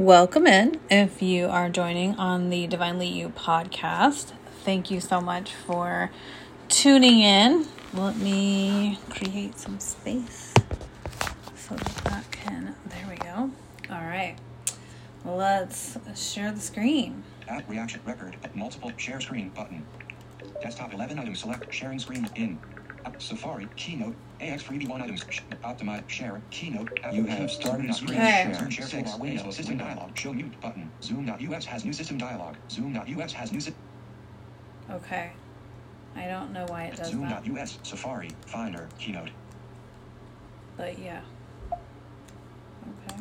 Welcome in if you are joining on the Divinely You podcast. Thank you so much for tuning in. Let me create some space so that, can. There we go. All right. Let's share the screen. Add reaction record. Multiple share screen button. Desktop 11 items. Select sharing screen in. App Safari Keynote AX freebie one items. Optimize share Keynote. You have started screen Okay. Share share. six. Six. Windows system dialog. Show mute button. Zoom.us has new system dialog. Zoom.us has new system. Okay. I don't know why it does that, Zoom.us Safari Finder Keynote. but yeah. Okay.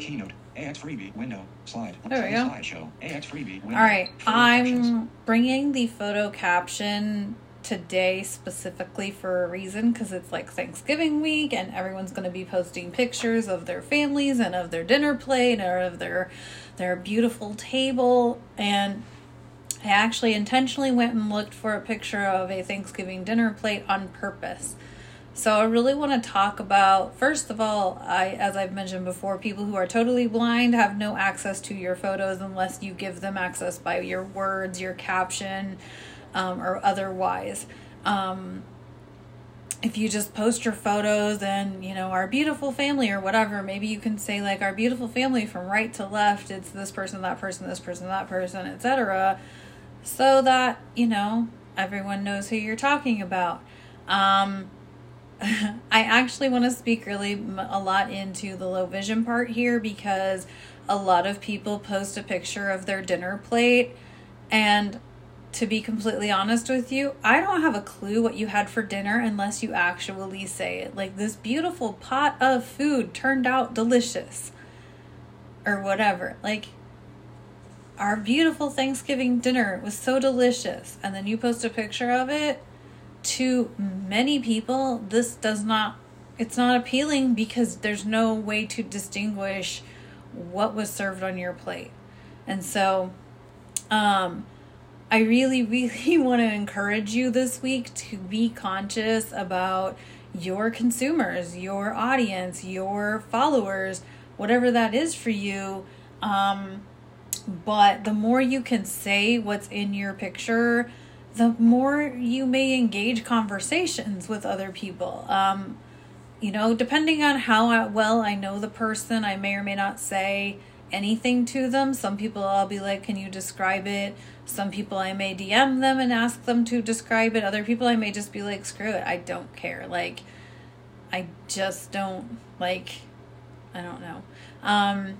Keynote AX freebie window slide. There we go. Slideshow AX freebie window. All right, I'm bringing the photo caption today specifically for a reason because it's like Thanksgiving week and everyone's going to be posting pictures of their families and of their dinner plate or of their their beautiful table and I actually intentionally went and looked for a picture of a Thanksgiving dinner plate on purpose. So I really want to talk about first of all, I as I've mentioned before, people who are totally blind have no access to your photos unless you give them access by your words, your caption, um, or otherwise. Um, if you just post your photos and you know our beautiful family or whatever maybe you can say like our beautiful family from right to left it's this person that person this person that person etc so that you know everyone knows who you're talking about um i actually want to speak really a lot into the low vision part here because a lot of people post a picture of their dinner plate and to be completely honest with you, I don't have a clue what you had for dinner unless you actually say it. Like, this beautiful pot of food turned out delicious, or whatever. Like, our beautiful Thanksgiving dinner was so delicious, and then you post a picture of it. To many people, this does not, it's not appealing because there's no way to distinguish what was served on your plate. And so, um, I really, really want to encourage you this week to be conscious about your consumers, your audience, your followers, whatever that is for you. Um, but the more you can say what's in your picture, the more you may engage conversations with other people. Um, you know, depending on how well I know the person, I may or may not say anything to them. Some people I'll be like, Can you describe it? Some people I may DM them and ask them to describe it. Other people I may just be like, Screw it, I don't care. Like, I just don't, like, I don't know. Um,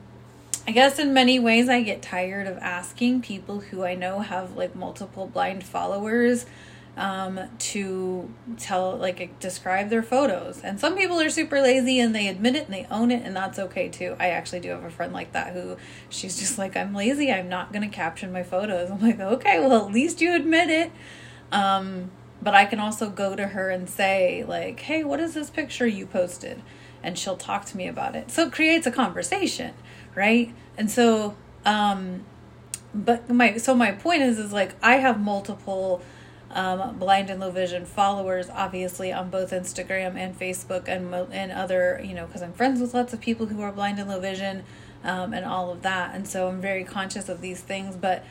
I guess in many ways I get tired of asking people who I know have like multiple blind followers um, to tell, like, describe their photos. And some people are super lazy and they admit it and they own it, and that's okay too. I actually do have a friend like that who she's just like, I'm lazy, I'm not going to caption my photos. I'm like, okay, well, at least you admit it. Um, but I can also go to her and say, like, hey, what is this picture you posted? And she'll talk to me about it. So it creates a conversation, right? And so, um, but my so my point is is like I have multiple um, blind and low vision followers, obviously on both Instagram and Facebook and and other you know because I'm friends with lots of people who are blind and low vision, um, and all of that, and so I'm very conscious of these things. But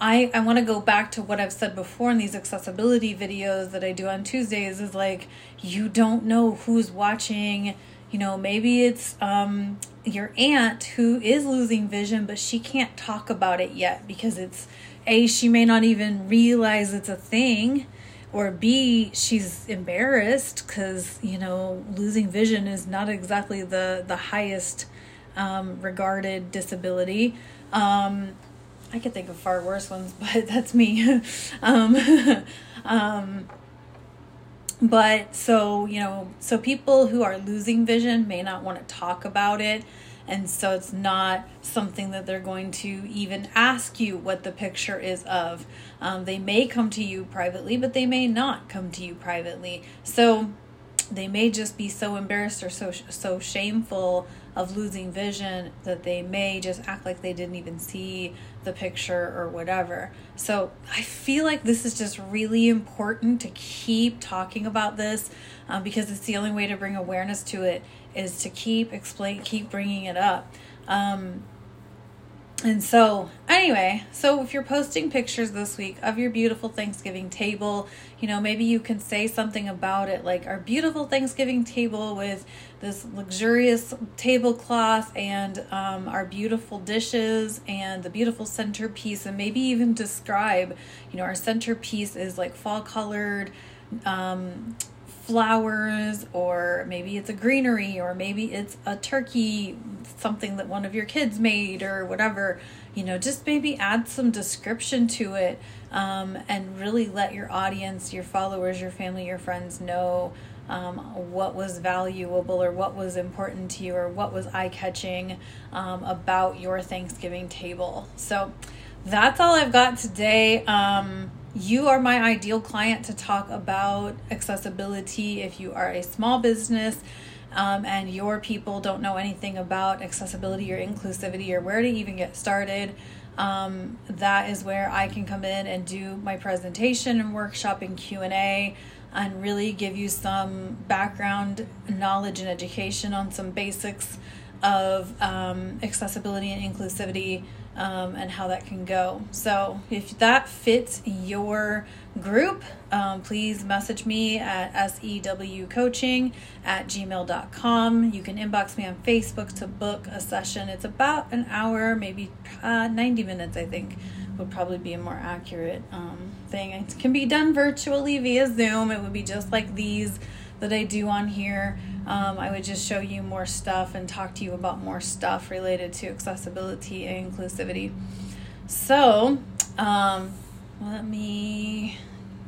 I I want to go back to what I've said before in these accessibility videos that I do on Tuesdays is like you don't know who's watching. You know, maybe it's um, your aunt who is losing vision, but she can't talk about it yet because it's a she may not even realize it's a thing or b she's embarrassed because you know losing vision is not exactly the the highest um, regarded disability. Um, i could think of far worse ones but that's me. Um, um, but so you know so people who are losing vision may not want to talk about it. And so it's not something that they're going to even ask you what the picture is of. Um, they may come to you privately but they may not come to you privately. So they may just be so embarrassed or so so shameful of losing vision that they may just act like they didn't even see the picture or whatever. So I feel like this is just really important to keep talking about this um, because it's the only way to bring awareness to it is to keep explain keep bringing it up Um, and so, anyway, so if you're posting pictures this week of your beautiful Thanksgiving table, you know, maybe you can say something about it like our beautiful Thanksgiving table with this luxurious tablecloth and um, our beautiful dishes and the beautiful centerpiece, and maybe even describe, you know, our centerpiece is like fall colored. Um, flowers or maybe it's a greenery or maybe it's a turkey something that one of your kids made or whatever. You know just maybe add some description to it um, and really let your audience your followers your family your friends know um, what was valuable or what was important to you or what was eye-catching um, about your thanksgiving table. So that's all i've got today. Um, you are my ideal client to talk about accessibility if you are a small business um, and your people don't know anything about accessibility or inclusivity or where to even get started um, that is where i can come in and do my presentation and workshop and q&a and really give you some background knowledge and education on some basics of um, accessibility and inclusivity um, and how that can go. So, if that fits your group, um, please message me at sewcoaching at gmail.com. You can inbox me on Facebook to book a session. It's about an hour, maybe uh, 90 minutes, I think, would probably be a more accurate um, thing. It can be done virtually via Zoom, it would be just like these that I do on here. Um, I would just show you more stuff and talk to you about more stuff related to accessibility and inclusivity. So, um, let me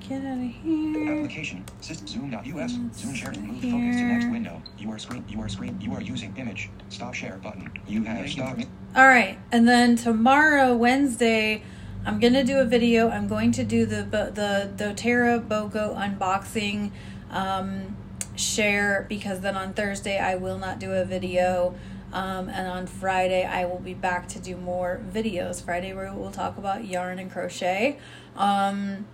get out of here. Application. System Zoom.us. Zoom share. Move focus to next window. Your screen. Your screen. You are using image. Stop share button. You have stopped. All right, and then tomorrow, Wednesday, I'm gonna do a video. I'm going to do the the DoTerra BOGO unboxing. Um, share because then on Thursday I will not do a video. Um, and on Friday, I will be back to do more videos. Friday, we will talk about yarn and crochet um,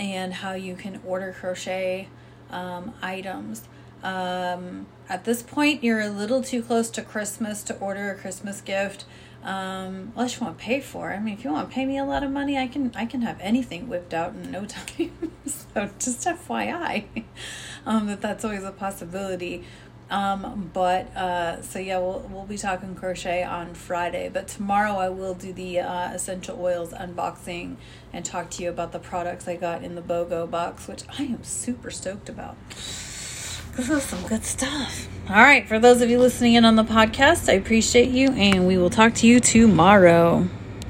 and how you can order crochet um, items. Um, at this point, you're a little too close to Christmas to order a Christmas gift. Um, unless you want to pay for it. I mean, if you want to pay me a lot of money, I can I can have anything whipped out in no time. so just FYI, um, that that's always a possibility. Um, but uh, so yeah, we'll we'll be talking crochet on Friday. But tomorrow I will do the uh, essential oils unboxing and talk to you about the products I got in the BOGO box, which I am super stoked about. This is some good stuff. All right, for those of you listening in on the podcast, I appreciate you, and we will talk to you tomorrow.